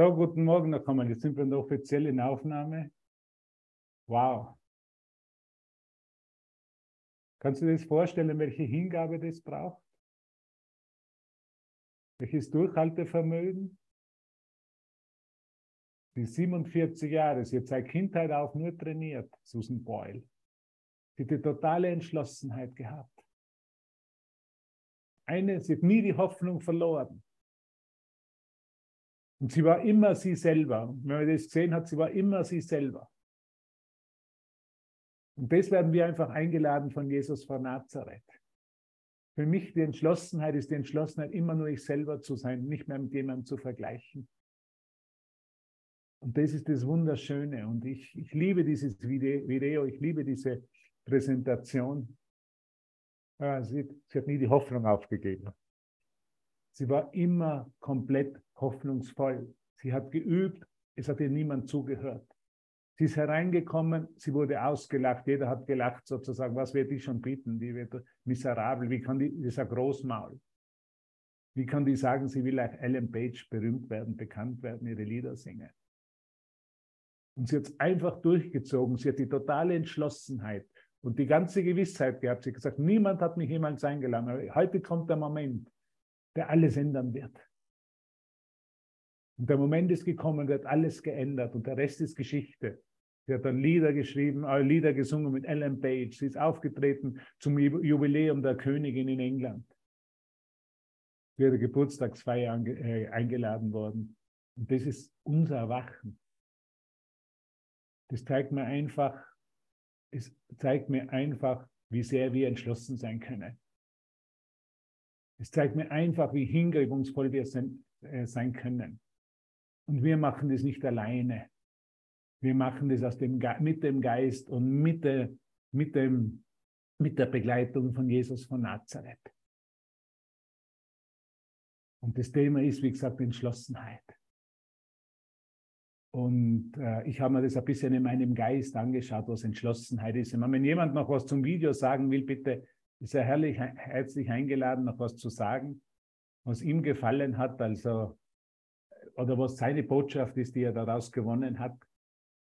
So, guten Morgen noch einmal. Jetzt sind wir in der offiziellen Aufnahme. Wow. Kannst du dir das vorstellen, welche Hingabe das braucht? Welches Durchhaltevermögen? Die 47 Jahre, sie hat seit Kindheit auf nur trainiert, Susan Boyle. Sie hat die totale Entschlossenheit gehabt. Eine, sie hat nie die Hoffnung verloren. Und sie war immer sie selber. wenn man das gesehen hat, sie war immer sie selber. Und das werden wir einfach eingeladen von Jesus von Nazareth. Für mich die Entschlossenheit ist die Entschlossenheit, immer nur ich selber zu sein, nicht mehr mit jemandem zu vergleichen. Und das ist das Wunderschöne. Und ich, ich liebe dieses Video, ich liebe diese Präsentation. Ja, sie, sie hat nie die Hoffnung aufgegeben. Sie war immer komplett hoffnungsvoll. Sie hat geübt, es hat ihr niemand zugehört. Sie ist hereingekommen, sie wurde ausgelacht, jeder hat gelacht sozusagen, was wird die schon bieten, die wird miserabel, wie kann die, dieser Großmaul, wie kann die sagen, sie will als Ellen Page berühmt werden, bekannt werden, ihre Lieder singen. Und sie hat es einfach durchgezogen, sie hat die totale Entschlossenheit und die ganze Gewissheit gehabt. Sie hat gesagt, niemand hat mich jemals eingeladen. Heute kommt der Moment, der alles ändern wird. Und der Moment ist gekommen, wird alles geändert und der Rest ist Geschichte. Sie hat dann Lieder geschrieben, äh, Lieder gesungen mit Ellen Page. Sie ist aufgetreten zum Jubiläum der Königin in England. Für ihre Geburtstagsfeier äh, eingeladen worden. Und das ist unser Erwachen. Das zeigt mir einfach, es zeigt mir einfach, wie sehr wir entschlossen sein können. Es zeigt mir einfach, wie hingebungsvoll wir sein, äh, sein können. Und wir machen das nicht alleine. Wir machen das aus dem, mit dem Geist und mit der, mit, dem, mit der Begleitung von Jesus von Nazareth. Und das Thema ist, wie gesagt, Entschlossenheit. Und äh, ich habe mir das ein bisschen in meinem Geist angeschaut, was Entschlossenheit ist. Und wenn jemand noch was zum Video sagen will, bitte ist er herrlich, herzlich eingeladen, noch was zu sagen, was ihm gefallen hat, also oder was seine Botschaft ist, die er daraus gewonnen hat.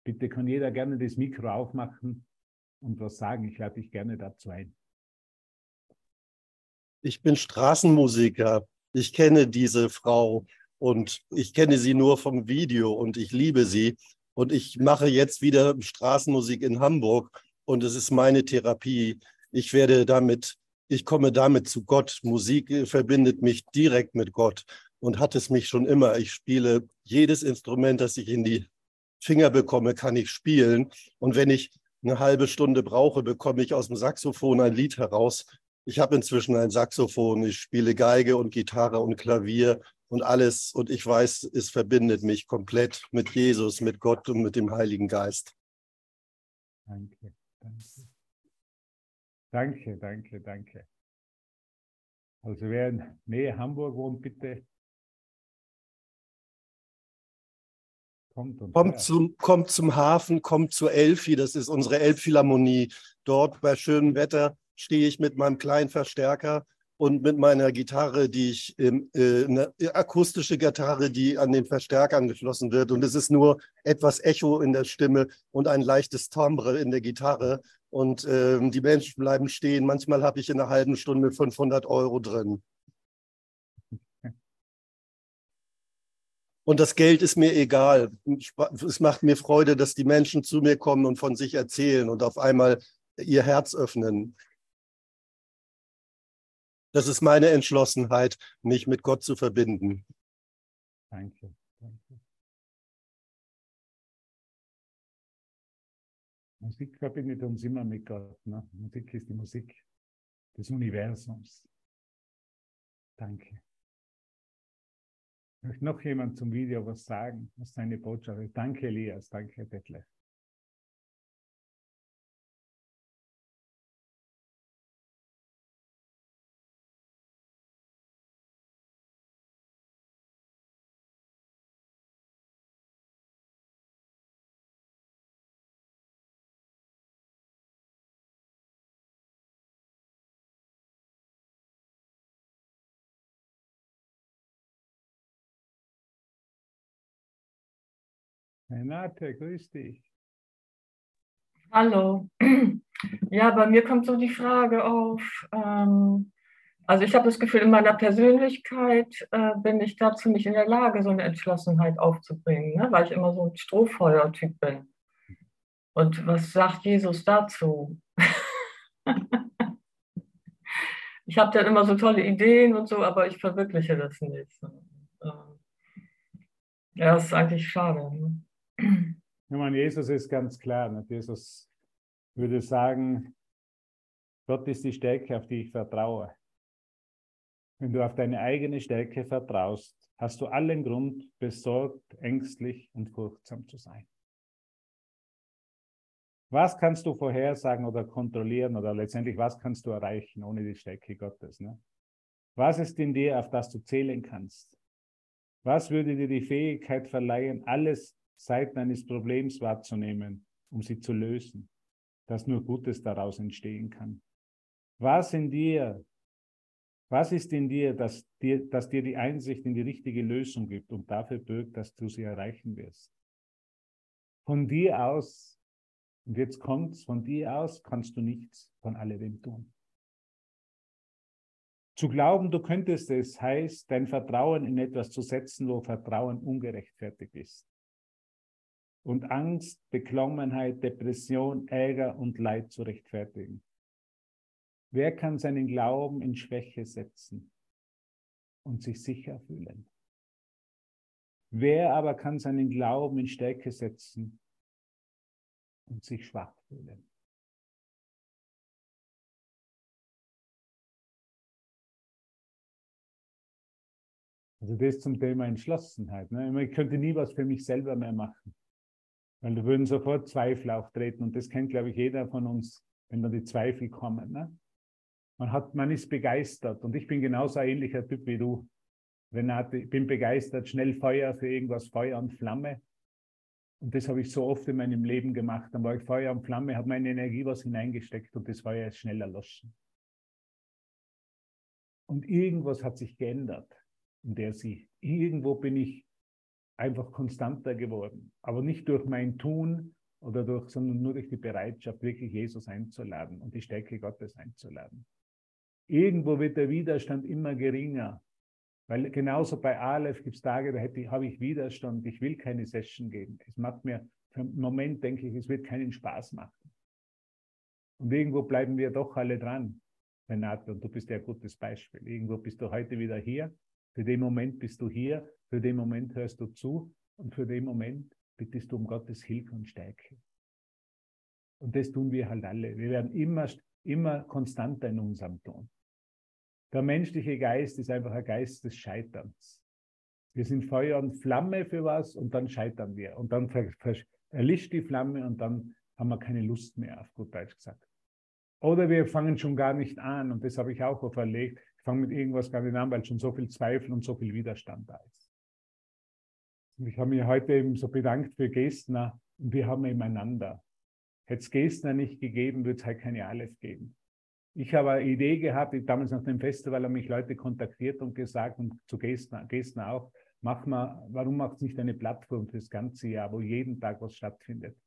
Bitte kann jeder gerne das Mikro aufmachen und was sagen. Ich lade dich gerne dazu ein. Ich bin Straßenmusiker. Ich kenne diese Frau und ich kenne sie nur vom Video und ich liebe sie. Und ich mache jetzt wieder Straßenmusik in Hamburg und es ist meine Therapie. Ich werde damit, ich komme damit zu Gott. Musik verbindet mich direkt mit Gott und hat es mich schon immer. Ich spiele jedes Instrument, das ich in die Finger bekomme, kann ich spielen. Und wenn ich eine halbe Stunde brauche, bekomme ich aus dem Saxophon ein Lied heraus. Ich habe inzwischen ein Saxophon, ich spiele Geige und Gitarre und Klavier und alles. Und ich weiß, es verbindet mich komplett mit Jesus, mit Gott und mit dem Heiligen Geist. Danke, danke. Danke, danke, danke. Also wer in Nähe Hamburg wohnt, bitte Kommt, kommt, zum, kommt zum Hafen, kommt zur Elfi, das ist unsere Elbphilharmonie. Dort bei schönem Wetter stehe ich mit meinem kleinen Verstärker und mit meiner Gitarre, die ich, äh, eine akustische Gitarre, die an den Verstärker angeschlossen wird. Und es ist nur etwas Echo in der Stimme und ein leichtes Timbre in der Gitarre. Und äh, die Menschen bleiben stehen. Manchmal habe ich in einer halben Stunde 500 Euro drin. Und das Geld ist mir egal. Es macht mir Freude, dass die Menschen zu mir kommen und von sich erzählen und auf einmal ihr Herz öffnen. Das ist meine Entschlossenheit, mich mit Gott zu verbinden. Danke. Danke. Musik verbindet uns immer mit Gott. Ne? Musik ist die Musik des Universums. Danke. Möchte noch jemand zum Video was sagen, was seine Botschaft ist? Danke, Elias. Danke, Detlef. Renate, grüß dich. Hallo. Ja, bei mir kommt so die Frage auf, ähm, also ich habe das Gefühl, in meiner Persönlichkeit äh, bin ich dazu nicht in der Lage, so eine Entschlossenheit aufzubringen, ne? weil ich immer so ein Strohfeuer-Typ bin. Und was sagt Jesus dazu? ich habe dann immer so tolle Ideen und so, aber ich verwirkliche das nicht. Ähm, ja, das ist eigentlich schade. Ne? Ich meine, Jesus ist ganz klar. Ne? Jesus würde sagen, Gott ist die Stärke, auf die ich vertraue. Wenn du auf deine eigene Stärke vertraust, hast du allen Grund, besorgt, ängstlich und furchtsam zu sein. Was kannst du vorhersagen oder kontrollieren oder letztendlich was kannst du erreichen ohne die Stärke Gottes? Ne? Was ist in dir, auf das du zählen kannst? Was würde dir die Fähigkeit verleihen, alles Seiten eines Problems wahrzunehmen, um sie zu lösen, dass nur Gutes daraus entstehen kann? Was in dir, was ist in dir, dass dir, dass dir die Einsicht in die richtige Lösung gibt und dafür bürgt, dass du sie erreichen wirst? Von dir aus, und jetzt kommt's, von dir aus kannst du nichts von alledem tun. Zu glauben, du könntest es, heißt, dein Vertrauen in etwas zu setzen, wo Vertrauen ungerechtfertigt ist. Und Angst, Beklommenheit, Depression, Ärger und Leid zu rechtfertigen. Wer kann seinen Glauben in Schwäche setzen und sich sicher fühlen? Wer aber kann seinen Glauben in Stärke setzen und sich schwach fühlen? Also das zum Thema Entschlossenheit. Ne? Ich könnte nie was für mich selber mehr machen, weil da würden sofort Zweifel auftreten und das kennt, glaube ich, jeder von uns, wenn dann die Zweifel kommen. Ne? Man, hat, man ist begeistert und ich bin genauso ein ähnlicher Typ wie du. Renate, ich bin begeistert, schnell Feuer für irgendwas, Feuer und Flamme. Und das habe ich so oft in meinem Leben gemacht. Dann war ich Feuer und Flamme, habe meine Energie was hineingesteckt und das Feuer ist schnell erloschen. Und irgendwas hat sich geändert in der Sicht. Irgendwo bin ich einfach konstanter geworden. Aber nicht durch mein Tun oder durch, sondern nur durch die Bereitschaft, wirklich Jesus einzuladen und die Stärke Gottes einzuladen. Irgendwo wird der Widerstand immer geringer. Weil genauso bei Aleph gibt es Tage, da habe ich Widerstand, ich will keine Session geben. Es macht mir, für einen Moment denke ich, es wird keinen Spaß machen. Und irgendwo bleiben wir doch alle dran, Renate, und du bist ja ein gutes Beispiel. Irgendwo bist du heute wieder hier für den Moment bist du hier, für den Moment hörst du zu und für den Moment bittest du um Gottes Hilfe und Stärke. Und das tun wir halt alle. Wir werden immer, immer konstanter in unserem Tun. Der menschliche Geist ist einfach ein Geist des Scheiterns. Wir sind Feuer und Flamme für was und dann scheitern wir. Und dann erlischt die Flamme und dann haben wir keine Lust mehr, auf gut Deutsch gesagt. Oder wir fangen schon gar nicht an, und das habe ich auch auferlegt, fange mit irgendwas gar nicht an, weil schon so viel Zweifel und so viel Widerstand da ist. Und ich habe mich heute eben so bedankt für Gestner und wir haben eben einander. Hätte es Gestner nicht gegeben, würde es halt keine Aleph geben. Ich habe eine Idee gehabt, damals nach dem Festival haben mich Leute kontaktiert und gesagt, und zu Gestner, Gestner auch, mach mal, warum macht es nicht eine Plattform fürs ganze Jahr, wo jeden Tag was stattfindet?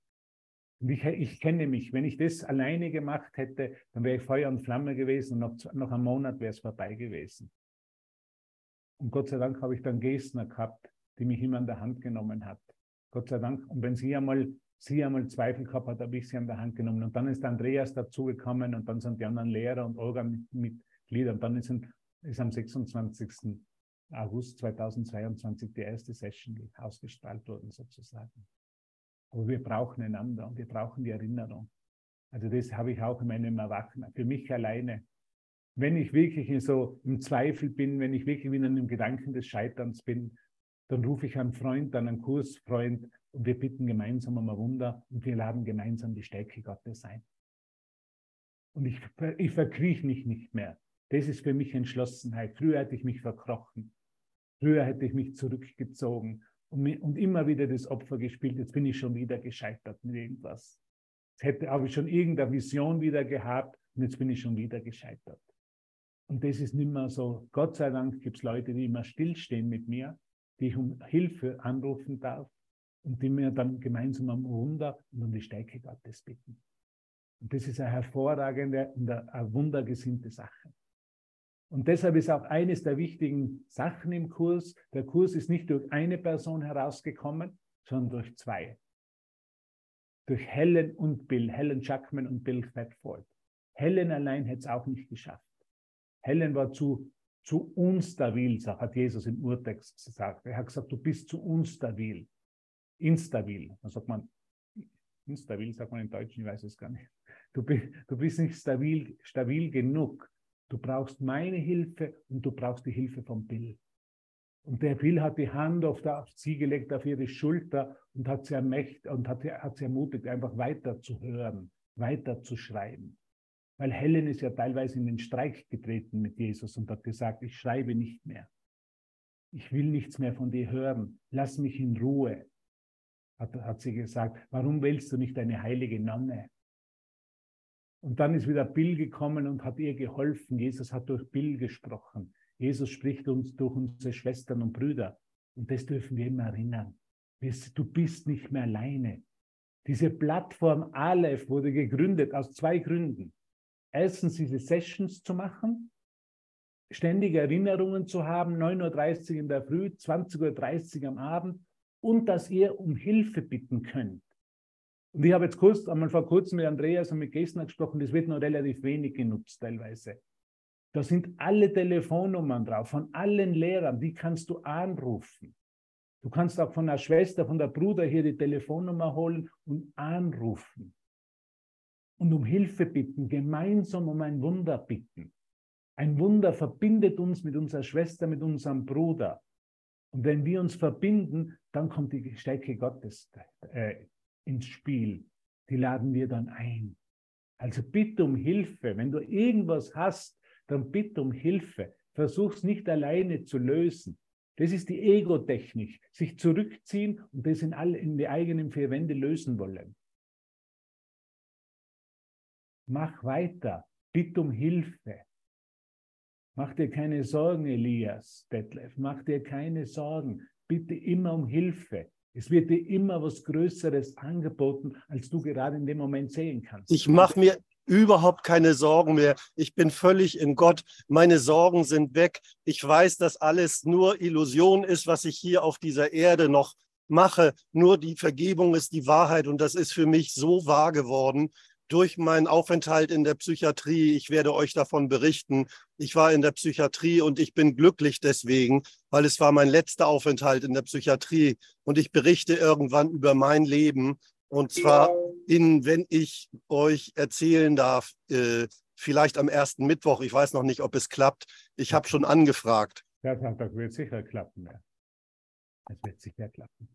Und ich, ich kenne mich, wenn ich das alleine gemacht hätte, dann wäre ich Feuer und Flamme gewesen und noch, noch einen Monat wäre es vorbei gewesen. Und Gott sei Dank habe ich dann Gestner gehabt, die mich immer an der Hand genommen hat. Gott sei Dank. Und wenn sie einmal, sie einmal Zweifel gehabt hat, habe ich sie an der Hand genommen. Und dann ist Andreas dazugekommen und dann sind die anderen Lehrer und Orga-Mitglieder. Und dann ist, ist am 26. August 2022 die erste Session ausgestrahlt worden, sozusagen. Aber wir brauchen einander und wir brauchen die Erinnerung. Also das habe ich auch in meinem Erwachen, für mich alleine. Wenn ich wirklich so im Zweifel bin, wenn ich wirklich in einem Gedanken des Scheiterns bin, dann rufe ich einen Freund, dann einen Kursfreund und wir bitten gemeinsam um ein Wunder und wir laden gemeinsam die Stärke Gottes ein. Und ich, ich verkrieche mich nicht mehr. Das ist für mich Entschlossenheit. Früher hätte ich mich verkrochen. Früher hätte ich mich zurückgezogen und, und immer wieder das Opfer gespielt. Jetzt bin ich schon wieder gescheitert mit irgendwas. Jetzt hätte, habe ich schon irgendeine Vision wieder gehabt und jetzt bin ich schon wieder gescheitert. Und das ist nicht mehr so. Gott sei Dank gibt es Leute, die immer stillstehen mit mir, die ich um Hilfe anrufen darf, und die mir dann gemeinsam um Wunder und um die Stärke Gottes bitten. Und das ist eine hervorragende und eine wundergesinnte Sache. Und deshalb ist auch eines der wichtigen Sachen im Kurs, der Kurs ist nicht durch eine Person herausgekommen, sondern durch zwei. Durch Helen und Bill, Helen Jackman und Bill Thetford. Helen allein hätte es auch nicht geschafft. Helen war zu, zu unstabil, hat Jesus im Urtext gesagt. Er hat gesagt, du bist zu unstabil. Instabil. Dann sagt man, instabil sagt man im Deutschen, ich weiß es gar nicht. Du, du bist nicht stabil, stabil genug. Du brauchst meine Hilfe und du brauchst die Hilfe von Bill. Und der Bill hat die Hand auf, der, auf sie gelegt, auf ihre Schulter und hat sie, ermächt, und hat, hat sie ermutigt, einfach weiter zu hören, weiter zu schreiben. Weil Helen ist ja teilweise in den Streik getreten mit Jesus und hat gesagt, ich schreibe nicht mehr. Ich will nichts mehr von dir hören. Lass mich in Ruhe. Hat, hat sie gesagt, warum wählst du nicht eine heilige Nonne? Und dann ist wieder Bill gekommen und hat ihr geholfen. Jesus hat durch Bill gesprochen. Jesus spricht uns durch unsere Schwestern und Brüder. Und das dürfen wir immer erinnern. Du bist nicht mehr alleine. Diese Plattform Aleph wurde gegründet aus zwei Gründen. Erstens diese Sessions zu machen, ständige Erinnerungen zu haben, 9.30 Uhr in der Früh, 20.30 Uhr am Abend und dass ihr um Hilfe bitten könnt. Und ich habe jetzt kurz, einmal vor kurzem mit Andreas und mit Gessner gesprochen, das wird noch relativ wenig genutzt teilweise. Da sind alle Telefonnummern drauf, von allen Lehrern, die kannst du anrufen. Du kannst auch von der Schwester, von der Bruder hier die Telefonnummer holen und anrufen. Und um Hilfe bitten, gemeinsam um ein Wunder bitten. Ein Wunder verbindet uns mit unserer Schwester, mit unserem Bruder. Und wenn wir uns verbinden, dann kommt die Stärke Gottes äh, ins Spiel. Die laden wir dann ein. Also bitte um Hilfe. Wenn du irgendwas hast, dann bitte um Hilfe. Versuch es nicht alleine zu lösen. Das ist die Ego-Technik. Sich zurückziehen und das in, alle, in die eigenen vier Wände lösen wollen. Mach weiter. Bitte um Hilfe. Mach dir keine Sorgen, Elias, Detlef. Mach dir keine Sorgen. Bitte immer um Hilfe. Es wird dir immer was Größeres angeboten, als du gerade in dem Moment sehen kannst. Ich mache mir überhaupt keine Sorgen mehr. Ich bin völlig in Gott. Meine Sorgen sind weg. Ich weiß, dass alles nur Illusion ist, was ich hier auf dieser Erde noch mache. Nur die Vergebung ist die Wahrheit und das ist für mich so wahr geworden durch meinen Aufenthalt in der Psychiatrie. Ich werde euch davon berichten. Ich war in der Psychiatrie und ich bin glücklich deswegen, weil es war mein letzter Aufenthalt in der Psychiatrie. Und ich berichte irgendwann über mein Leben. Und zwar in, wenn ich euch erzählen darf, äh, vielleicht am ersten Mittwoch. Ich weiß noch nicht, ob es klappt. Ich habe schon angefragt. Das wird sicher klappen. Ja. Das wird sicher klappen.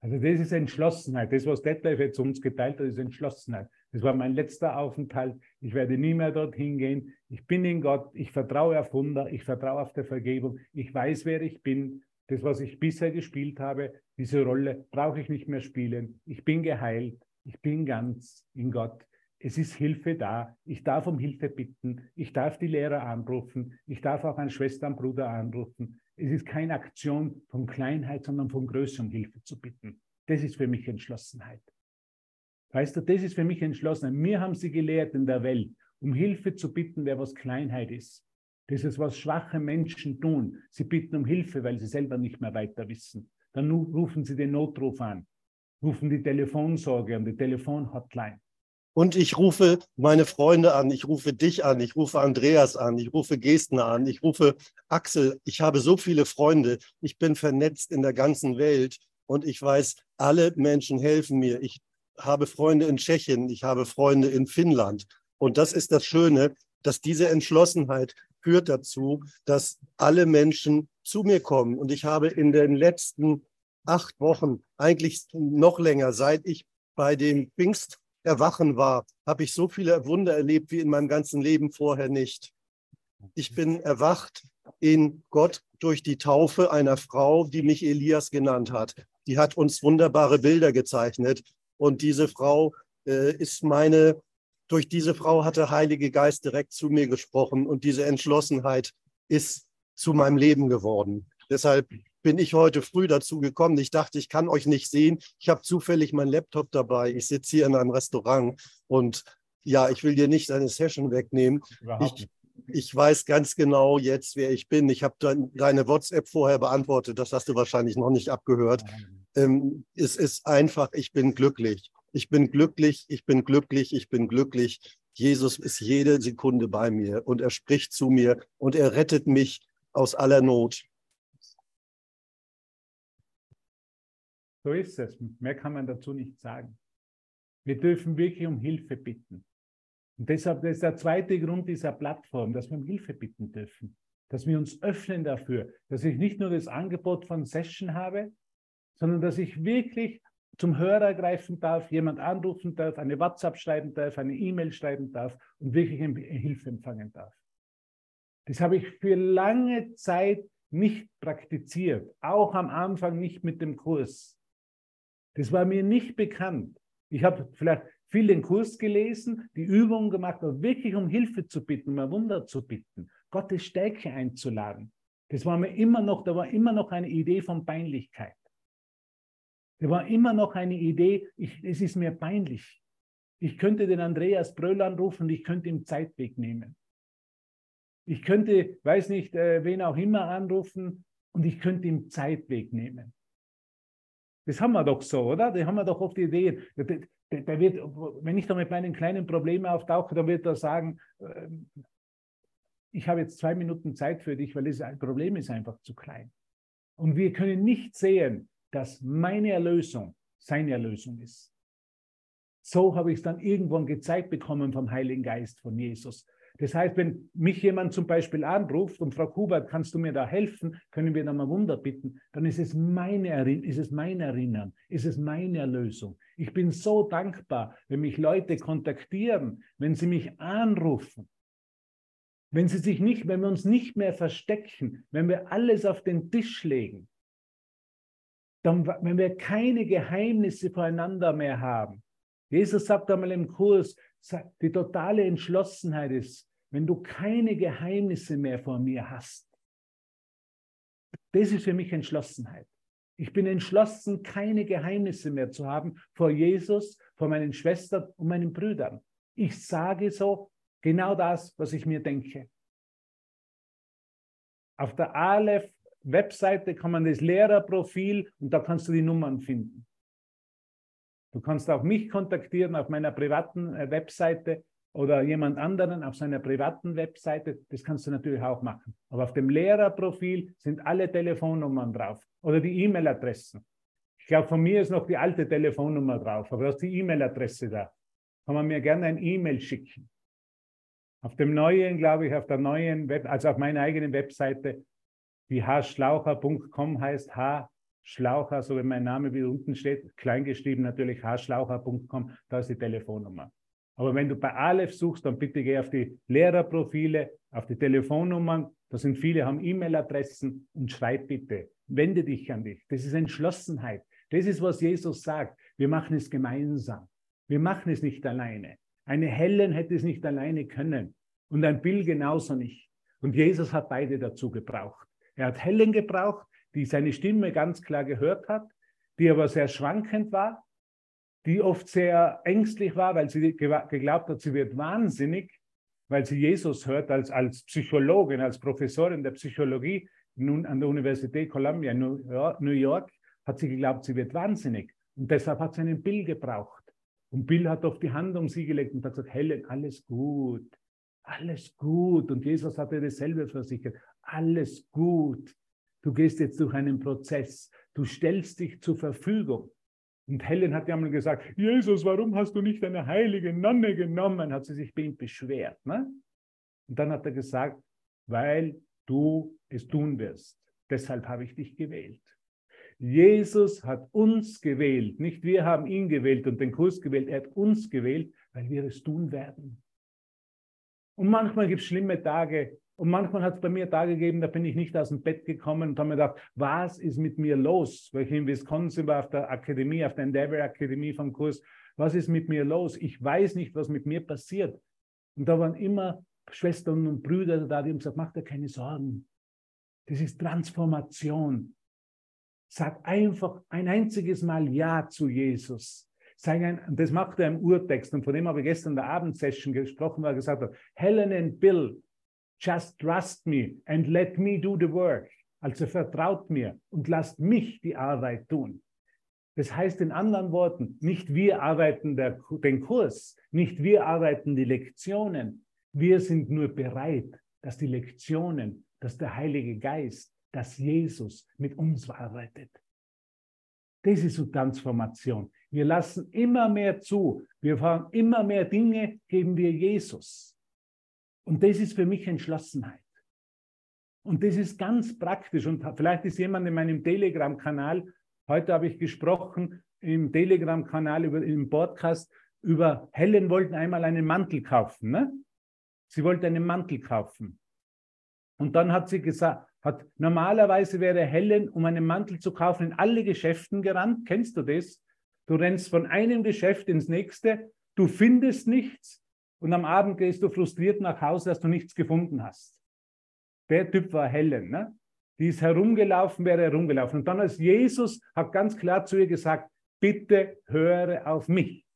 Also das ist Entschlossenheit. Das, was Detlef jetzt uns geteilt hat, ist Entschlossenheit. Das war mein letzter Aufenthalt. Ich werde nie mehr dorthin gehen. Ich bin in Gott. Ich vertraue auf Wunder. Ich vertraue auf der Vergebung. Ich weiß, wer ich bin. Das, was ich bisher gespielt habe, diese Rolle brauche ich nicht mehr spielen. Ich bin geheilt. Ich bin ganz in Gott. Es ist Hilfe da. Ich darf um Hilfe bitten. Ich darf die Lehrer anrufen. Ich darf auch einen Schwestern, Bruder anrufen. Es ist keine Aktion von Kleinheit, sondern von Größe um Hilfe zu bitten. Das ist für mich Entschlossenheit. Weißt du, das ist für mich Entschlossenheit. Mir haben sie gelehrt in der Welt, um Hilfe zu bitten, wer was Kleinheit ist. Das ist, was schwache Menschen tun. Sie bitten um Hilfe, weil sie selber nicht mehr weiter wissen. Dann rufen sie den Notruf an, rufen die Telefonsorge an, die Telefonhotline. Und ich rufe meine Freunde an, ich rufe dich an, ich rufe Andreas an, ich rufe Gestner an, ich rufe Axel. Ich habe so viele Freunde, ich bin vernetzt in der ganzen Welt und ich weiß, alle Menschen helfen mir. Ich habe Freunde in Tschechien, ich habe Freunde in Finnland. Und das ist das Schöne, dass diese Entschlossenheit führt dazu, dass alle Menschen zu mir kommen. Und ich habe in den letzten acht Wochen, eigentlich noch länger, seit ich bei dem Pfingst Erwachen war, habe ich so viele Wunder erlebt wie in meinem ganzen Leben vorher nicht. Ich bin erwacht in Gott durch die Taufe einer Frau, die mich Elias genannt hat. Die hat uns wunderbare Bilder gezeichnet. Und diese Frau äh, ist meine, durch diese Frau hat der Heilige Geist direkt zu mir gesprochen und diese Entschlossenheit ist zu meinem Leben geworden. Deshalb bin ich heute früh dazu gekommen. Ich dachte, ich kann euch nicht sehen. Ich habe zufällig meinen Laptop dabei. Ich sitze hier in einem Restaurant und ja, ich will dir nicht deine Session wegnehmen. Ich, ich weiß ganz genau jetzt, wer ich bin. Ich habe deine WhatsApp vorher beantwortet. Das hast du wahrscheinlich noch nicht abgehört. Ähm, es ist einfach, ich bin glücklich. Ich bin glücklich, ich bin glücklich, ich bin glücklich. Jesus ist jede Sekunde bei mir und er spricht zu mir und er rettet mich aus aller Not. So ist es. Mehr kann man dazu nicht sagen. Wir dürfen wirklich um Hilfe bitten. Und deshalb ist der zweite Grund dieser Plattform, dass wir um Hilfe bitten dürfen. Dass wir uns öffnen dafür, dass ich nicht nur das Angebot von Session habe, sondern dass ich wirklich zum Hörer greifen darf, jemand anrufen darf, eine WhatsApp schreiben darf, eine E-Mail schreiben darf und wirklich Hilfe empfangen darf. Das habe ich für lange Zeit nicht praktiziert, auch am Anfang nicht mit dem Kurs. Das war mir nicht bekannt. Ich habe vielleicht viel den Kurs gelesen, die Übungen gemacht, aber wirklich um Hilfe zu bitten, um ein Wunder zu bitten, Gottes Stärke einzuladen. Das war mir immer noch, da war immer noch eine Idee von Peinlichkeit. Da war immer noch eine Idee, ich, es ist mir peinlich. Ich könnte den Andreas Bröll anrufen und ich könnte ihm Zeitweg nehmen. Ich könnte, weiß nicht, äh, wen auch immer anrufen und ich könnte ihm Zeitweg nehmen. Das haben wir doch so, oder? Da haben wir doch oft Ideen. Der, der, der wird, wenn ich da mit meinen kleinen Problemen auftauche, dann wird er sagen, äh, ich habe jetzt zwei Minuten Zeit für dich, weil das Problem ist einfach zu klein. Und wir können nicht sehen, dass meine Erlösung seine Erlösung ist. So habe ich es dann irgendwann gezeigt bekommen vom Heiligen Geist von Jesus. Das heißt, wenn mich jemand zum Beispiel anruft und Frau Kubert, kannst du mir da helfen? Können wir da mal Wunder bitten? Dann ist es meine, ist es mein Erinnern, ist es meine Erlösung. Ich bin so dankbar, wenn mich Leute kontaktieren, wenn sie mich anrufen, wenn sie sich nicht, wenn wir uns nicht mehr verstecken, wenn wir alles auf den Tisch legen, dann, wenn wir keine Geheimnisse voreinander mehr haben. Jesus sagt einmal im Kurs, die totale Entschlossenheit ist, wenn du keine Geheimnisse mehr vor mir hast. Das ist für mich Entschlossenheit. Ich bin entschlossen, keine Geheimnisse mehr zu haben vor Jesus, vor meinen Schwestern und meinen Brüdern. Ich sage so genau das, was ich mir denke. Auf der Aleph Webseite kann man das Lehrerprofil und da kannst du die Nummern finden. Du kannst auch mich kontaktieren auf meiner privaten äh, Webseite oder jemand anderen auf seiner privaten Webseite. Das kannst du natürlich auch machen. Aber auf dem Lehrerprofil sind alle Telefonnummern drauf oder die E-Mail-Adressen. Ich glaube, von mir ist noch die alte Telefonnummer drauf, aber da ist die E-Mail-Adresse da. Kann man mir gerne ein E-Mail schicken. Auf dem neuen, glaube ich, auf der neuen Web, also auf meiner eigenen Webseite, die hschlaucher.com heißt H Schlaucher, so wie mein Name wie unten steht, kleingeschrieben natürlich hschlaucher.com, da ist die Telefonnummer. Aber wenn du bei Aleph suchst, dann bitte geh auf die Lehrerprofile, auf die Telefonnummern. Da sind viele, haben E-Mail-Adressen und schreib bitte. Wende dich an dich. Das ist Entschlossenheit. Das ist, was Jesus sagt. Wir machen es gemeinsam. Wir machen es nicht alleine. Eine Helen hätte es nicht alleine können und ein Bill genauso nicht. Und Jesus hat beide dazu gebraucht. Er hat Helen gebraucht, die seine Stimme ganz klar gehört hat, die aber sehr schwankend war, die oft sehr ängstlich war, weil sie geglaubt hat, sie wird wahnsinnig, weil sie Jesus hört als, als Psychologin, als Professorin der Psychologie nun an der Universität Columbia in New York, hat sie geglaubt, sie wird wahnsinnig. Und deshalb hat sie einen Bill gebraucht. Und Bill hat auf die Hand um sie gelegt und hat gesagt, Helen, alles gut, alles gut. Und Jesus hatte dasselbe versichert, alles gut. Du gehst jetzt durch einen Prozess. Du stellst dich zur Verfügung. Und Helen hat ja mal gesagt, Jesus, warum hast du nicht eine heilige Nonne genommen? Hat sie sich bei ihm beschwert. Ne? Und dann hat er gesagt, weil du es tun wirst. Deshalb habe ich dich gewählt. Jesus hat uns gewählt, nicht wir haben ihn gewählt und den Kurs gewählt, er hat uns gewählt, weil wir es tun werden. Und manchmal gibt es schlimme Tage, und manchmal hat es bei mir Tage gegeben, da bin ich nicht aus dem Bett gekommen und habe mir gedacht, was ist mit mir los? Weil ich in Wisconsin war auf der Akademie, auf der Endeavor Akademie vom Kurs. Was ist mit mir los? Ich weiß nicht, was mit mir passiert. Und da waren immer Schwestern und Brüder da, die haben gesagt, mach dir keine Sorgen. Das ist Transformation. Sag einfach ein einziges Mal Ja zu Jesus. Ein, das macht er im Urtext. Und von dem habe ich gestern in der Abendsession gesprochen, weil er gesagt hat, Helen and Bill, just trust me and let me do the work. Also vertraut mir und lasst mich die Arbeit tun. Das heißt in anderen Worten, nicht wir arbeiten der, den Kurs, nicht wir arbeiten die Lektionen. Wir sind nur bereit, dass die Lektionen, dass der Heilige Geist, dass Jesus mit uns arbeitet. Das ist so Transformation. Wir lassen immer mehr zu. Wir fahren immer mehr Dinge, geben wir Jesus. Und das ist für mich Entschlossenheit. Und das ist ganz praktisch. Und vielleicht ist jemand in meinem Telegram-Kanal Heute habe ich gesprochen im Telegram-Kanal, im Podcast über Helen wollten einmal einen Mantel kaufen. Ne? Sie wollte einen Mantel kaufen. Und dann hat sie gesagt, hat, normalerweise wäre Helen, um einen Mantel zu kaufen, in alle Geschäften gerannt. Kennst du das? Du rennst von einem Geschäft ins nächste, du findest nichts und am Abend gehst du frustriert nach Hause, dass du nichts gefunden hast. Der Typ war Helen. Ne? Die ist herumgelaufen, wäre herumgelaufen. Und dann als Jesus hat ganz klar zu ihr gesagt, bitte höre auf mich.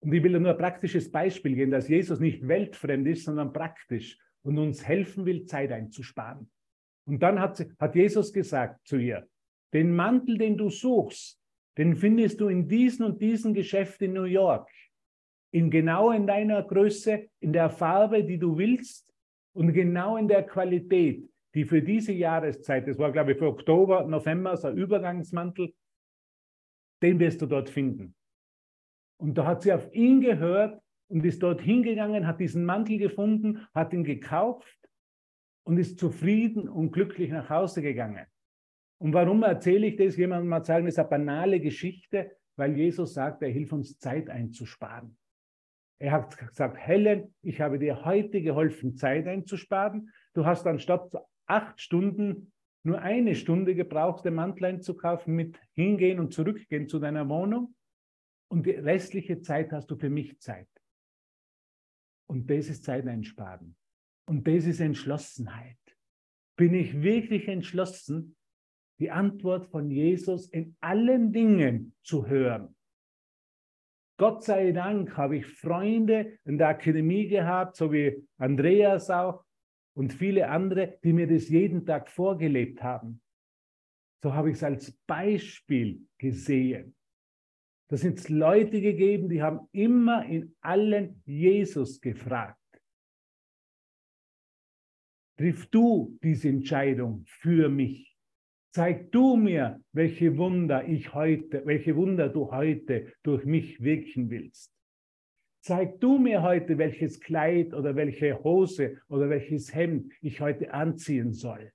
Und ich will nur ein praktisches Beispiel geben, dass Jesus nicht weltfremd ist, sondern praktisch und uns helfen will, Zeit einzusparen. Und dann hat, hat Jesus gesagt zu ihr, den Mantel, den du suchst, den findest du in diesen und diesen Geschäft in New York. In genau in deiner Größe, in der Farbe, die du willst und genau in der Qualität die für diese Jahreszeit, das war glaube ich für Oktober, November, so ein Übergangsmantel, den wirst du dort finden. Und da hat sie auf ihn gehört und ist dort hingegangen, hat diesen Mantel gefunden, hat ihn gekauft und ist zufrieden und glücklich nach Hause gegangen. Und warum erzähle ich das? Jemand mal sagen, das ist eine banale Geschichte, weil Jesus sagt, er hilft uns Zeit einzusparen. Er hat gesagt, Helen, ich habe dir heute geholfen, Zeit einzusparen. Du hast anstatt acht Stunden nur eine Stunde gebraucht, den Mantel einzukaufen, mit hingehen und zurückgehen zu deiner Wohnung. Und die restliche Zeit hast du für mich Zeit. Und das ist Zeit einsparen. Und das ist Entschlossenheit. Bin ich wirklich entschlossen, die Antwort von Jesus in allen Dingen zu hören? Gott sei Dank habe ich Freunde in der Akademie gehabt, so wie Andreas auch, und viele andere, die mir das jeden Tag vorgelebt haben. So habe ich es als Beispiel gesehen. Da sind es Leute gegeben, die haben immer in allen Jesus gefragt. Triff du diese Entscheidung für mich. Zeig du mir, welche Wunder ich heute, welche Wunder du heute durch mich wirken willst. Zeig du mir heute, welches Kleid oder welche Hose oder welches Hemd ich heute anziehen soll.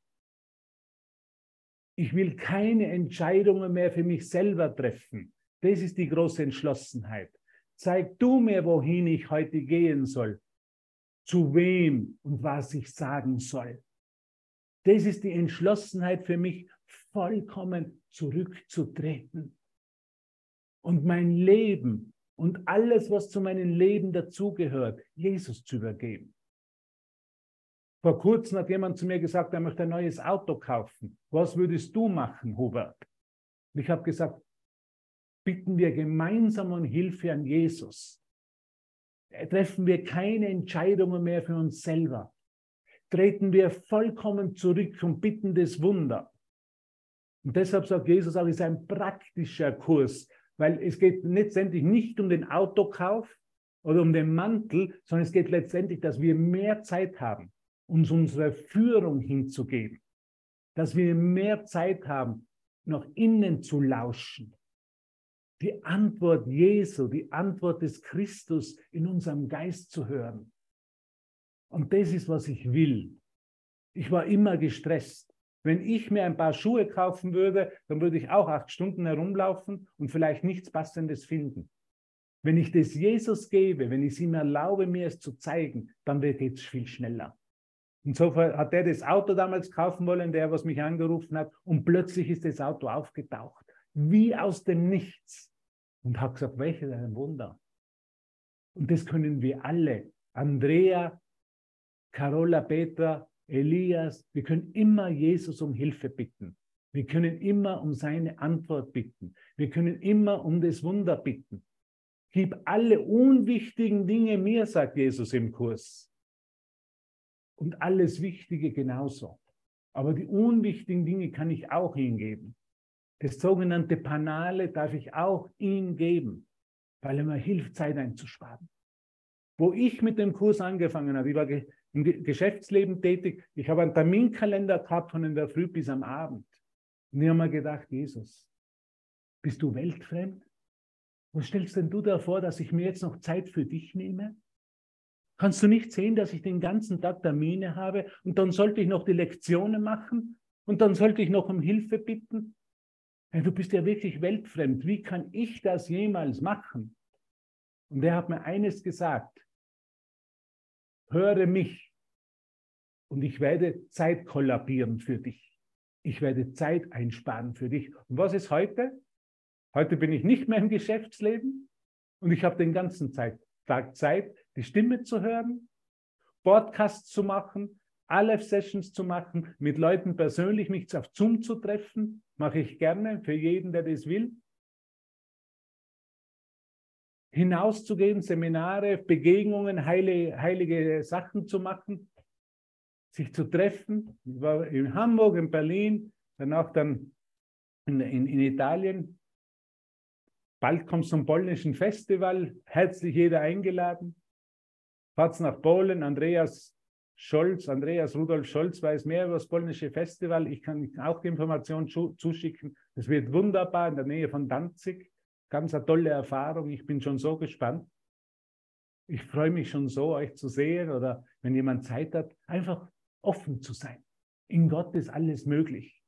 Ich will keine Entscheidungen mehr für mich selber treffen. Das ist die große Entschlossenheit. Zeig du mir, wohin ich heute gehen soll, zu wem und was ich sagen soll. Das ist die Entschlossenheit für mich, vollkommen zurückzutreten und mein Leben und alles, was zu meinem Leben dazugehört, Jesus zu übergeben. Vor kurzem hat jemand zu mir gesagt, er möchte ein neues Auto kaufen. Was würdest du machen, Hubert? Und ich habe gesagt, bitten wir gemeinsam um Hilfe an Jesus. Treffen wir keine Entscheidungen mehr für uns selber. Treten wir vollkommen zurück und bitten das Wunder. Und deshalb sagt Jesus auch, es ist ein praktischer Kurs, weil es geht letztendlich nicht um den Autokauf oder um den Mantel, sondern es geht letztendlich, dass wir mehr Zeit haben, uns unsere Führung hinzugeben, dass wir mehr Zeit haben, nach innen zu lauschen. Die Antwort Jesu, die Antwort des Christus in unserem Geist zu hören. Und das ist, was ich will. Ich war immer gestresst. Wenn ich mir ein paar Schuhe kaufen würde, dann würde ich auch acht Stunden herumlaufen und vielleicht nichts Passendes finden. Wenn ich das Jesus gebe, wenn ich es ihm erlaube, mir es zu zeigen, dann geht es viel schneller. Insofern hat er das Auto damals kaufen wollen, der, was mich angerufen hat, und plötzlich ist das Auto aufgetaucht, wie aus dem Nichts. Und hat gesagt, welches ein Wunder. Und das können wir alle. Andrea, Carola, Petra, Elias. Wir können immer Jesus um Hilfe bitten. Wir können immer um seine Antwort bitten. Wir können immer um das Wunder bitten. Gib alle unwichtigen Dinge mir, sagt Jesus im Kurs. Und alles Wichtige genauso. Aber die unwichtigen Dinge kann ich auch hingeben. Das sogenannte Panale darf ich auch ihm geben, weil er mir hilft, Zeit einzusparen. Wo ich mit dem Kurs angefangen habe, ich war im Geschäftsleben tätig, ich habe einen Terminkalender gehabt von in der Früh bis am Abend. Und ich habe mir gedacht, Jesus, bist du weltfremd? Was stellst denn du da vor, dass ich mir jetzt noch Zeit für dich nehme? Kannst du nicht sehen, dass ich den ganzen Tag Termine habe und dann sollte ich noch die Lektionen machen und dann sollte ich noch um Hilfe bitten? Ja, du bist ja wirklich weltfremd. Wie kann ich das jemals machen? Und er hat mir eines gesagt. Höre mich und ich werde Zeit kollabieren für dich. Ich werde Zeit einsparen für dich. Und was ist heute? Heute bin ich nicht mehr im Geschäftsleben und ich habe den ganzen Tag Zeit, die Stimme zu hören, Podcasts zu machen, Aleph-Sessions zu machen, mit Leuten persönlich mich auf Zoom zu treffen, mache ich gerne für jeden, der das will. Hinauszugehen, Seminare, Begegnungen, heilige, heilige Sachen zu machen, sich zu treffen. Ich war in Hamburg, in Berlin, danach dann in, in, in Italien, Bald kommt zum polnischen Festival, herzlich jeder eingeladen. Fahrt's nach Polen, Andreas Scholz, Andreas Rudolf Scholz weiß mehr über das polnische Festival. Ich kann auch die Information zuschicken. Es wird wunderbar in der Nähe von Danzig. Ganz eine tolle Erfahrung. Ich bin schon so gespannt. Ich freue mich schon so, euch zu sehen oder wenn jemand Zeit hat, einfach offen zu sein. In Gott ist alles möglich.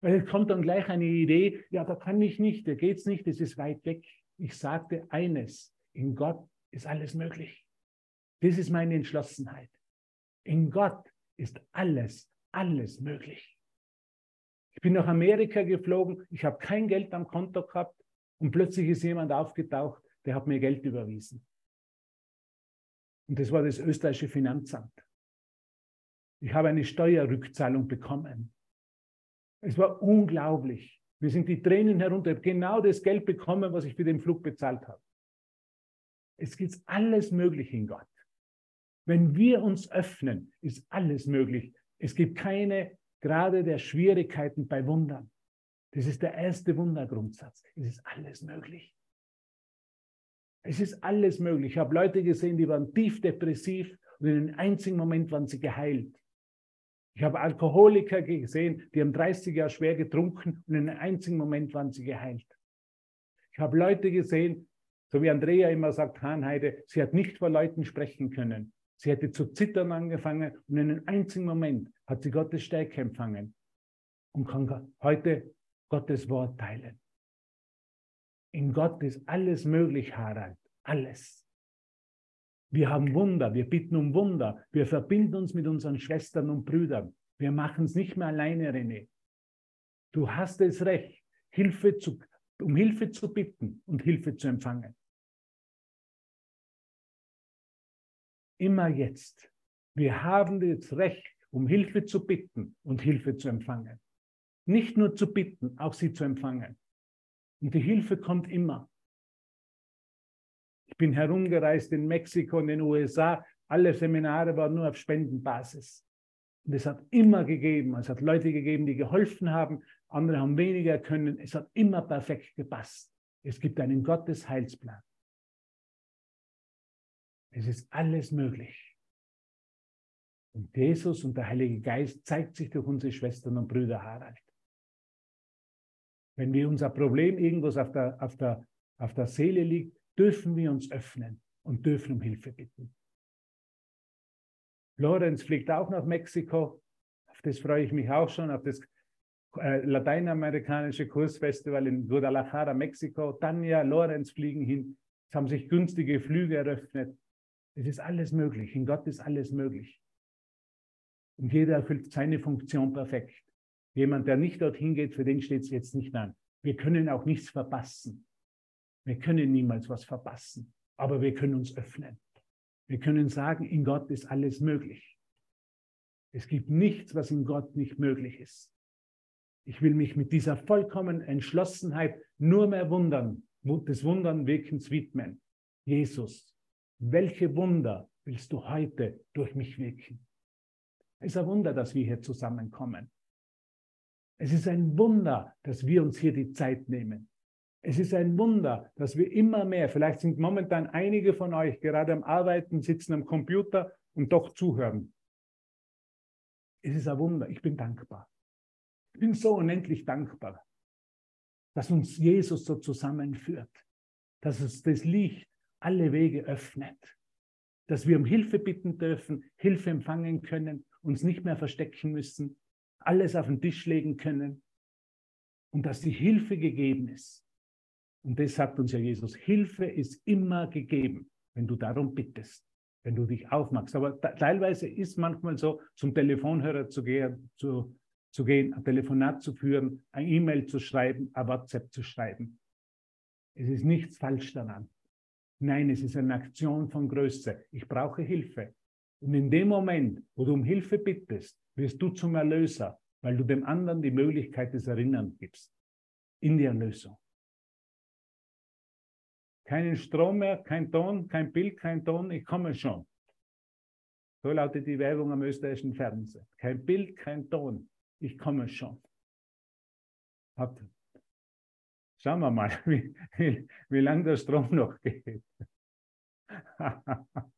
Weil es kommt dann gleich eine Idee, ja, da kann ich nicht, da geht es nicht, das ist weit weg. Ich sagte eines, in Gott ist alles möglich. Das ist meine Entschlossenheit. In Gott ist alles, alles möglich. Ich bin nach Amerika geflogen, ich habe kein Geld am Konto gehabt und plötzlich ist jemand aufgetaucht, der hat mir Geld überwiesen. Und das war das österreichische Finanzamt. Ich habe eine Steuerrückzahlung bekommen. Es war unglaublich. Mir sind die Tränen herunter. Ich habe genau das Geld bekommen, was ich für den Flug bezahlt habe. Es gibt alles möglich in Gott. Wenn wir uns öffnen, ist alles möglich. Es gibt keine Grade der Schwierigkeiten bei Wundern. Das ist der erste Wundergrundsatz. Es ist alles möglich. Es ist alles möglich. Ich habe Leute gesehen, die waren tief depressiv und in einem einzigen Moment waren sie geheilt. Ich habe Alkoholiker gesehen, die haben 30 Jahre schwer getrunken und in einem einzigen Moment waren sie geheilt. Ich habe Leute gesehen, so wie Andrea immer sagt, Hahnheide, sie hat nicht vor Leuten sprechen können. Sie hätte zu zittern angefangen und in einem einzigen Moment hat sie Gottes Stärke empfangen und kann heute Gottes Wort teilen. In Gott ist alles möglich, Harald. Alles. Wir haben Wunder, wir bitten um Wunder, wir verbinden uns mit unseren Schwestern und Brüdern. Wir machen es nicht mehr alleine, René. Du hast das Recht, Hilfe zu, um Hilfe zu bitten und Hilfe zu empfangen. Immer jetzt. Wir haben das Recht, um Hilfe zu bitten und Hilfe zu empfangen. Nicht nur zu bitten, auch sie zu empfangen. Und die Hilfe kommt immer. Ich bin herumgereist in Mexiko, in den USA. Alle Seminare waren nur auf Spendenbasis. Und es hat immer gegeben, es hat Leute gegeben, die geholfen haben, andere haben weniger können. Es hat immer perfekt gepasst. Es gibt einen Gottes Heilsplan. Es ist alles möglich. Und Jesus und der Heilige Geist zeigt sich durch unsere Schwestern und Brüder Harald. Wenn wir unser Problem irgendwas auf der, auf der, auf der Seele liegt, dürfen wir uns öffnen und dürfen um Hilfe bitten. Lorenz fliegt auch nach Mexiko. Auf das freue ich mich auch schon, auf das äh, lateinamerikanische Kursfestival in Guadalajara, Mexiko. Tanja, Lorenz fliegen hin. Es haben sich günstige Flüge eröffnet. Es ist alles möglich. In Gott ist alles möglich. Und jeder erfüllt seine Funktion perfekt. Jemand, der nicht dorthin geht, für den steht es jetzt nicht an. Wir können auch nichts verpassen. Wir können niemals was verpassen, aber wir können uns öffnen. Wir können sagen, in Gott ist alles möglich. Es gibt nichts, was in Gott nicht möglich ist. Ich will mich mit dieser vollkommenen Entschlossenheit nur mehr wundern, des Wundernwirkens widmen. Jesus, welche Wunder willst du heute durch mich wirken? Es ist ein Wunder, dass wir hier zusammenkommen. Es ist ein Wunder, dass wir uns hier die Zeit nehmen. Es ist ein Wunder, dass wir immer mehr, vielleicht sind momentan einige von euch gerade am Arbeiten, sitzen am Computer und doch zuhören. Es ist ein Wunder. Ich bin dankbar. Ich bin so unendlich dankbar, dass uns Jesus so zusammenführt, dass uns das Licht alle Wege öffnet, dass wir um Hilfe bitten dürfen, Hilfe empfangen können, uns nicht mehr verstecken müssen, alles auf den Tisch legen können und dass die Hilfe gegeben ist. Und das sagt uns ja Jesus, Hilfe ist immer gegeben, wenn du darum bittest, wenn du dich aufmachst. Aber teilweise ist manchmal so, zum Telefonhörer zu gehen, zu, zu gehen, ein Telefonat zu führen, ein E-Mail zu schreiben, ein WhatsApp zu schreiben. Es ist nichts falsch daran. Nein, es ist eine Aktion von Größe. Ich brauche Hilfe. Und in dem Moment, wo du um Hilfe bittest, wirst du zum Erlöser, weil du dem anderen die Möglichkeit des Erinnerns gibst. In die Erlösung. Keinen Strom mehr, kein Ton, kein Bild, kein Ton, ich komme schon. So lautet die Werbung am österreichischen Fernsehen. Kein Bild, kein Ton, ich komme schon. Hat, schauen wir mal, wie, wie, wie lange der Strom noch geht.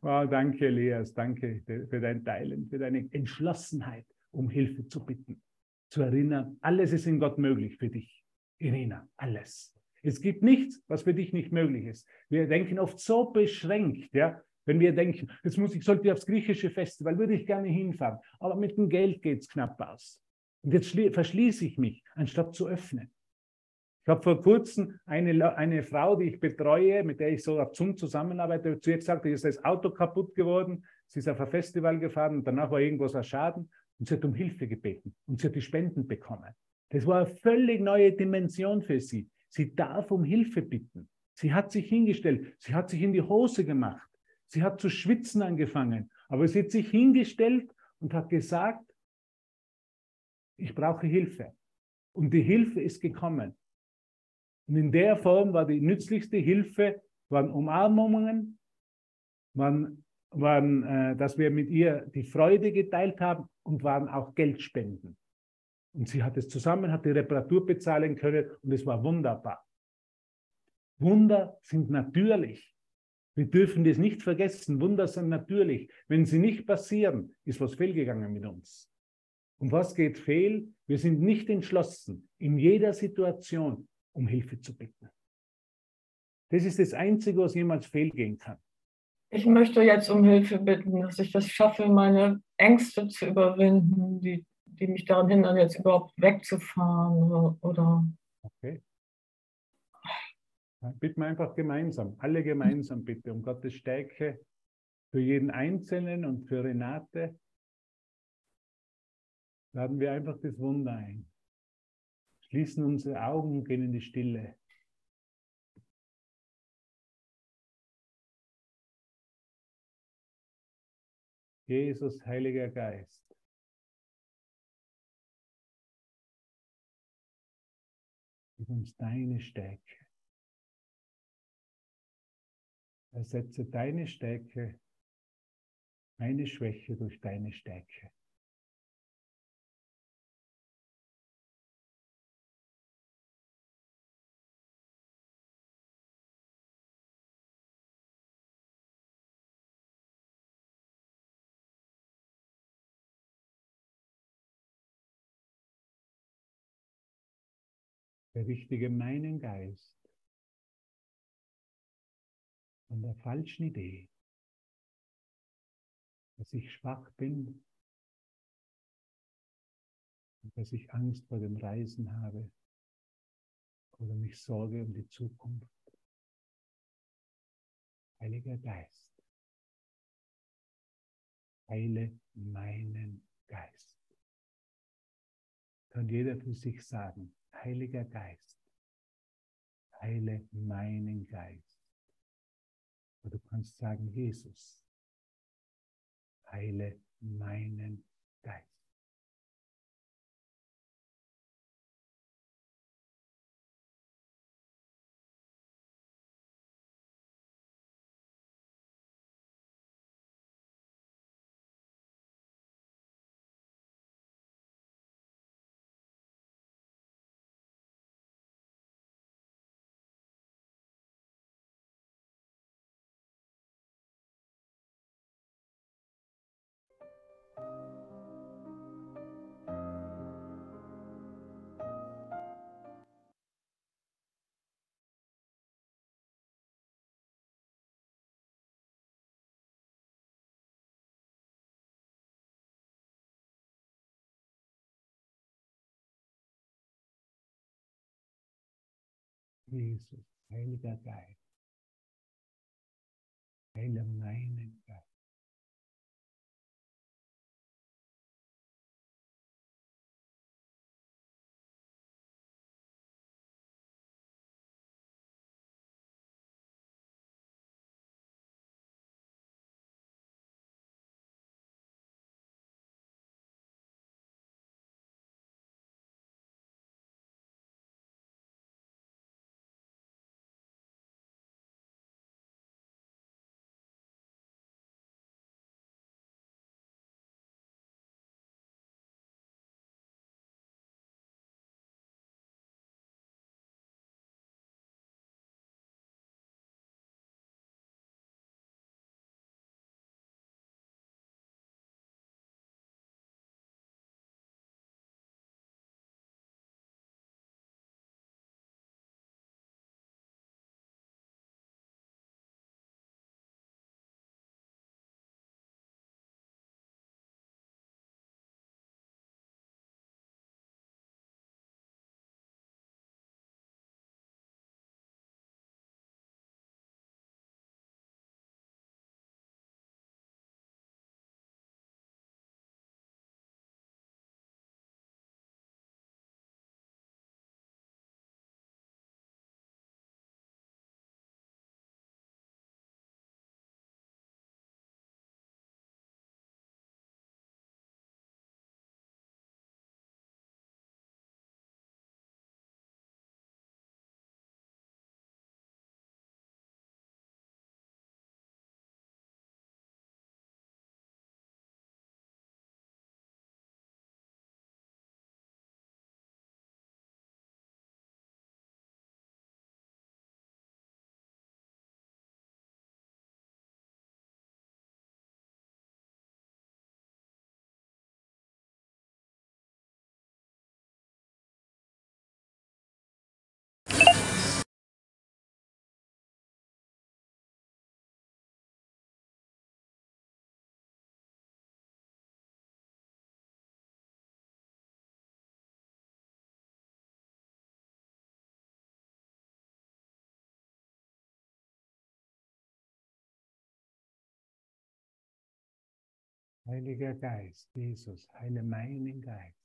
wow, danke, Elias, danke für dein Teilen, für deine Entschlossenheit, um Hilfe zu bitten, zu erinnern. Alles ist in Gott möglich für dich, Irina, alles. Es gibt nichts, was für dich nicht möglich ist. Wir denken oft so beschränkt, ja. Wenn wir denken, jetzt muss ich, sollte ich aufs griechische Festival, würde ich gerne hinfahren, aber mit dem Geld geht es knapp aus. Und jetzt verschließe ich mich, anstatt zu öffnen. Ich habe vor kurzem eine, eine Frau, die ich betreue, mit der ich so ab Zoom zusammenarbeite, zu ihr gesagt, ihr ist das Auto kaputt geworden, sie ist auf ein Festival gefahren und danach war irgendwas ein Schaden und sie hat um Hilfe gebeten und sie hat die Spenden bekommen. Das war eine völlig neue Dimension für sie. Sie darf um Hilfe bitten. Sie hat sich hingestellt. Sie hat sich in die Hose gemacht. Sie hat zu schwitzen angefangen. Aber sie hat sich hingestellt und hat gesagt, ich brauche Hilfe. Und die Hilfe ist gekommen. Und in der Form war die nützlichste Hilfe, waren Umarmungen, waren, waren äh, dass wir mit ihr die Freude geteilt haben und waren auch Geldspenden. Und sie hat es zusammen, hat die Reparatur bezahlen können und es war wunderbar. Wunder sind natürlich. Wir dürfen das nicht vergessen. Wunder sind natürlich. Wenn sie nicht passieren, ist was fehlgegangen mit uns. Und was geht fehl? Wir sind nicht entschlossen, in jeder Situation um Hilfe zu bitten. Das ist das Einzige, was jemals fehlgehen kann. Ich möchte jetzt um Hilfe bitten, dass ich das schaffe, meine Ängste zu überwinden, die die mich daran hindern, jetzt überhaupt wegzufahren oder. Okay. Dann bitten wir einfach gemeinsam, alle gemeinsam bitte um Gottes Stärke für jeden Einzelnen und für Renate. Laden wir einfach das Wunder ein. Schließen unsere Augen und gehen in die Stille. Jesus, Heiliger Geist. Gib uns deine Stärke. Ersetze deine Stärke, meine Schwäche durch deine Stärke. Berichtige meinen Geist. Von der falschen Idee, dass ich schwach bin. Und dass ich Angst vor dem Reisen habe. Oder mich sorge um die Zukunft. Heiliger Geist, heile meinen Geist. Kann jeder für sich sagen, Heiliger Geist, heile meinen Geist. Oder du kannst sagen, Jesus, heile meinen Geist. Jesus, Heiliger Geist, heile meinen Geist. Heiliger Geist, Jesus, heile meinen Geist.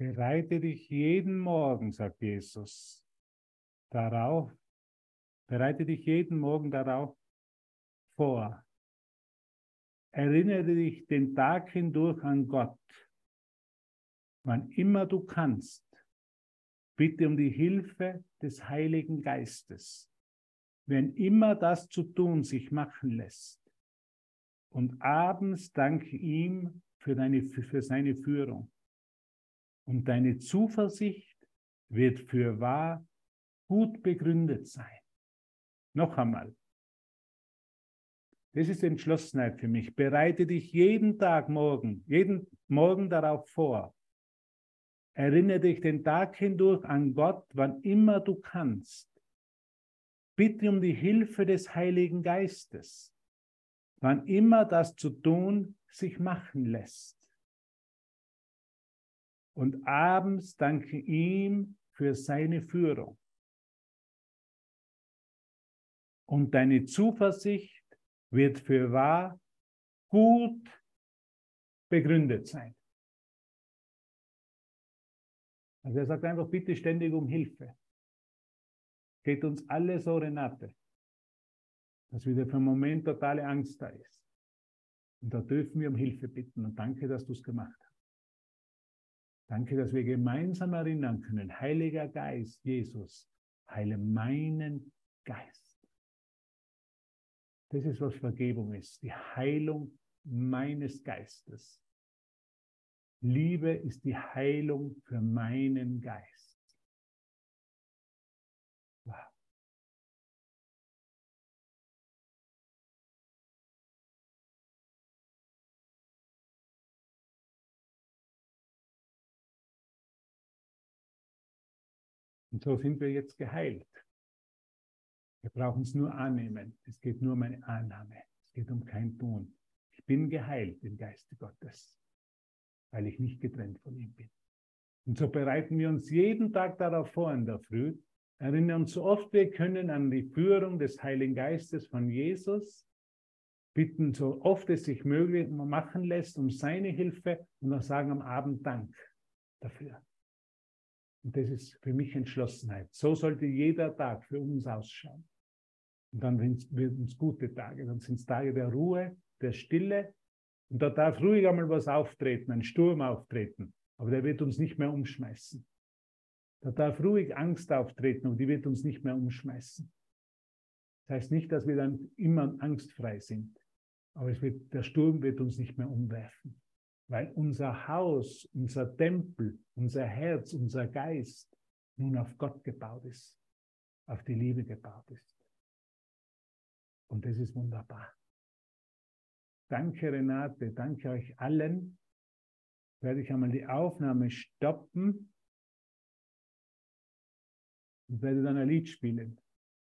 Bereite dich jeden Morgen, sagt Jesus, darauf, bereite dich jeden Morgen darauf vor. Erinnere dich den Tag hindurch an Gott. Wann immer du kannst, bitte um die Hilfe des Heiligen Geistes, wenn immer das zu tun sich machen lässt. Und abends danke ihm für, deine, für seine Führung. Und deine Zuversicht wird für wahr gut begründet sein. Noch einmal. Das ist Entschlossenheit für mich. Bereite dich jeden Tag morgen, jeden Morgen darauf vor. Erinnere dich den Tag hindurch an Gott, wann immer du kannst. Bitte um die Hilfe des Heiligen Geistes, wann immer das zu tun sich machen lässt. Und abends danke ihm für seine Führung. Und deine Zuversicht wird für wahr gut begründet sein. Also er sagt einfach, bitte ständig um Hilfe. Geht uns alle so, Renate, dass wieder für einen Moment totale Angst da ist. Und da dürfen wir um Hilfe bitten. Und danke, dass du es gemacht hast. Danke, dass wir gemeinsam erinnern können. Heiliger Geist, Jesus, heile meinen Geist. Das ist, was Vergebung ist. Die Heilung meines Geistes. Liebe ist die Heilung für meinen Geist. Und so sind wir jetzt geheilt. Wir brauchen es nur annehmen. Es geht nur um eine Annahme. Es geht um kein Tun. Ich bin geheilt im Geiste Gottes weil ich nicht getrennt von ihm bin. Und so bereiten wir uns jeden Tag darauf vor in der Früh, erinnern uns so oft wir können an die Führung des Heiligen Geistes von Jesus, bitten so oft es sich möglich machen lässt um seine Hilfe und dann sagen am Abend Dank dafür. Und das ist für mich Entschlossenheit. So sollte jeder Tag für uns ausschauen. Und dann werden es gute Tage, dann sind es Tage der Ruhe, der Stille und da darf ruhig einmal was auftreten, ein Sturm auftreten, aber der wird uns nicht mehr umschmeißen. Da darf ruhig Angst auftreten, aber die wird uns nicht mehr umschmeißen. Das heißt nicht, dass wir dann immer angstfrei sind, aber wird, der Sturm wird uns nicht mehr umwerfen, weil unser Haus, unser Tempel, unser Herz, unser Geist nun auf Gott gebaut ist, auf die Liebe gebaut ist. Und das ist wunderbar. Danke Renate, danke euch allen. Werde ich einmal die Aufnahme stoppen und werde dann ein Lied spielen.